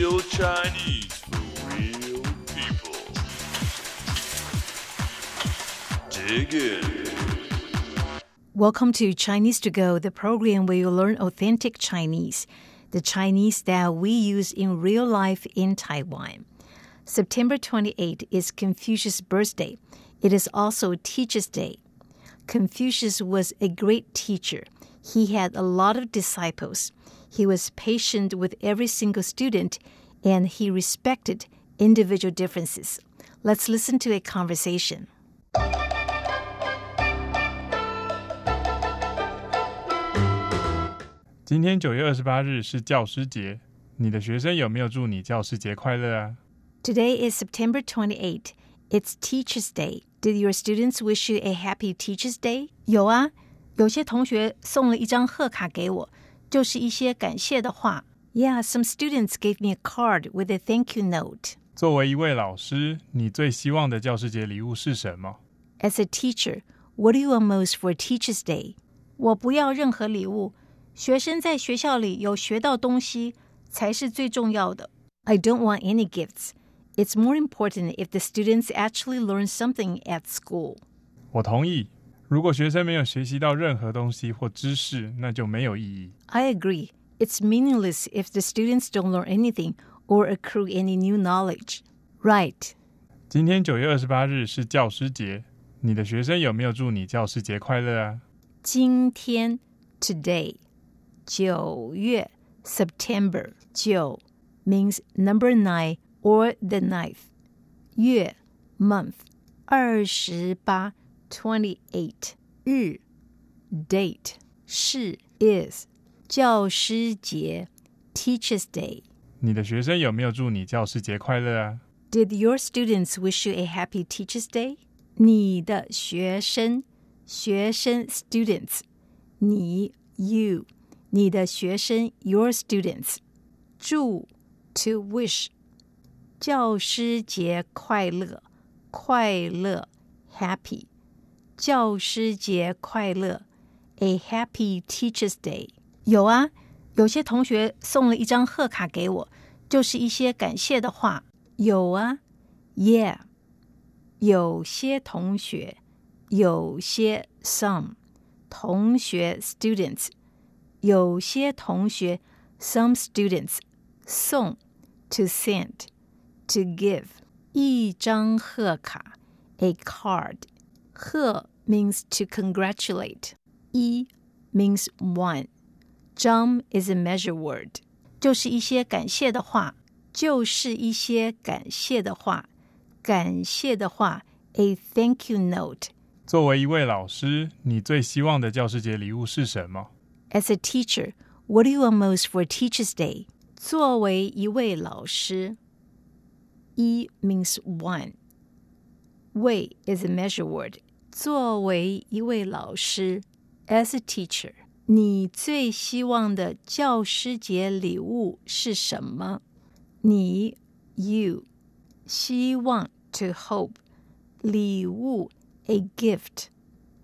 Real Chinese for real people. Dig in. Welcome to Chinese to Go, the program where you learn authentic Chinese, the Chinese that we use in real life in Taiwan. September 28 is Confucius' birthday. It is also Teacher's Day. Confucius was a great teacher. He had a lot of disciples. He was patient with every single student and he respected individual differences. Let's listen to a conversation. 今天九月二十八日是教师节，你的学生有没有祝你教师节快乐啊？ Today is September 28. It's Teacher's Day. Did your students wish you a happy Teacher's Day? 有啊，有些同学送了一张贺卡给我， 就是一些感谢的话。Yeah, some students gave me a card with a thank you note. 作为一位老师，你最希望的教师节礼物是什么？ As a teacher, what do you want most for Teacher's Day? 我不要任何礼物，学生在学校里有学到东西才是最重要的。I don't want any gifts. It's more important if the students actually learn something at school. 我同意。 如果学生没有学习到任何东西或知识，那就没有意义。 I agree. It's meaningless if the students don't learn anything or accrue any new knowledge. Right. 今天九月二十八日是教师节，你的学生有没有祝你教师节快乐啊？今天 today 九月 September 九 means number nine or the ninth 月 month 二十八 twenty eight 日 date 是 is 教师节 Teachers Day 你的学生有没有祝你教师节快乐啊？ Did your students wish you a happy Teachers Day? 你的学生，学生 students，你 you，你的学生 your students，祝 to wish，教师节快乐，快乐 happy， 教师节快乐，a happy Teachers Day。有啊，有些同学送了一张贺卡给我，就是一些感谢的话。有啊，Yeah，有些同学，有些 some 同学 students，有些同学 some students 送 to send to give 一张贺卡 a card， he means to congratulate. Yi means one. Zhang is a measure word. 就是一些感谢的话，就是一些感谢的话，感谢的话，a thank you note. 作为一位老师，你最希望的教师节礼物是什么？As a teacher, what do you want most for Teachers' Day? Day？作为一位老师，一 means one. one。Wei is a measure word 作为一位老师，as a teacher，你最希望的教师节礼物是什么？你 you 希望 to hope 礼物 a gift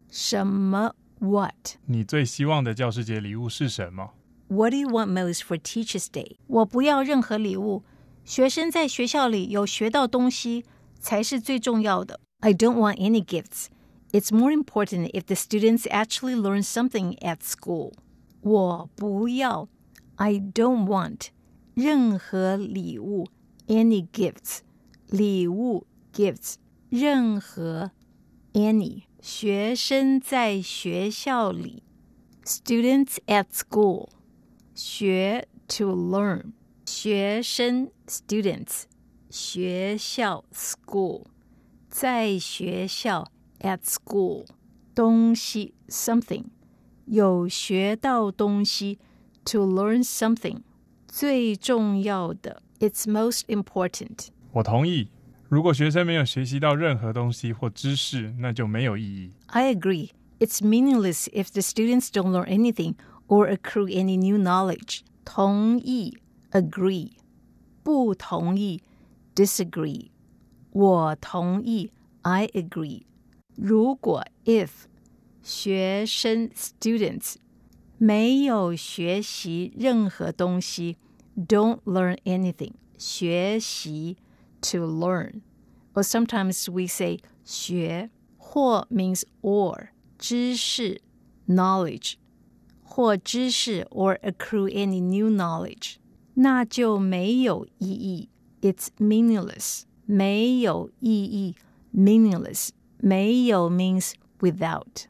什么 what 你最希望的教师节礼物是什么？ What do you want most for Teachers Day？我不要任何礼物，学生在学校里有学到东西才是最重要的。I don't want any gifts. It's more important if the students actually learn something at school. 我不要 I don't want 任何礼物 any gifts 礼物 gifts 任何 any 学生在学校里 students at school 学 to learn 学生 students 学校 school 在学校 at school 东西 something 有学到东西 to learn something 最重要的 it's most important 我同意。如果学生没有学习到任何东西或知识，那就没有意义。 I agree. It's meaningless if the students don't learn anything or accrue any new knowledge. 同意 agree，不同意 disagree。我同意 I agree。 如果 if 学生 students 没有学习任何东西，don't learn anything。学习 to learn。Or sometimes we say 学或 means or 知识 knowledge 或知识 or accrue any new knowledge，那就没有意义。It's meaningless。没有意义 meaningless。 没有 means without。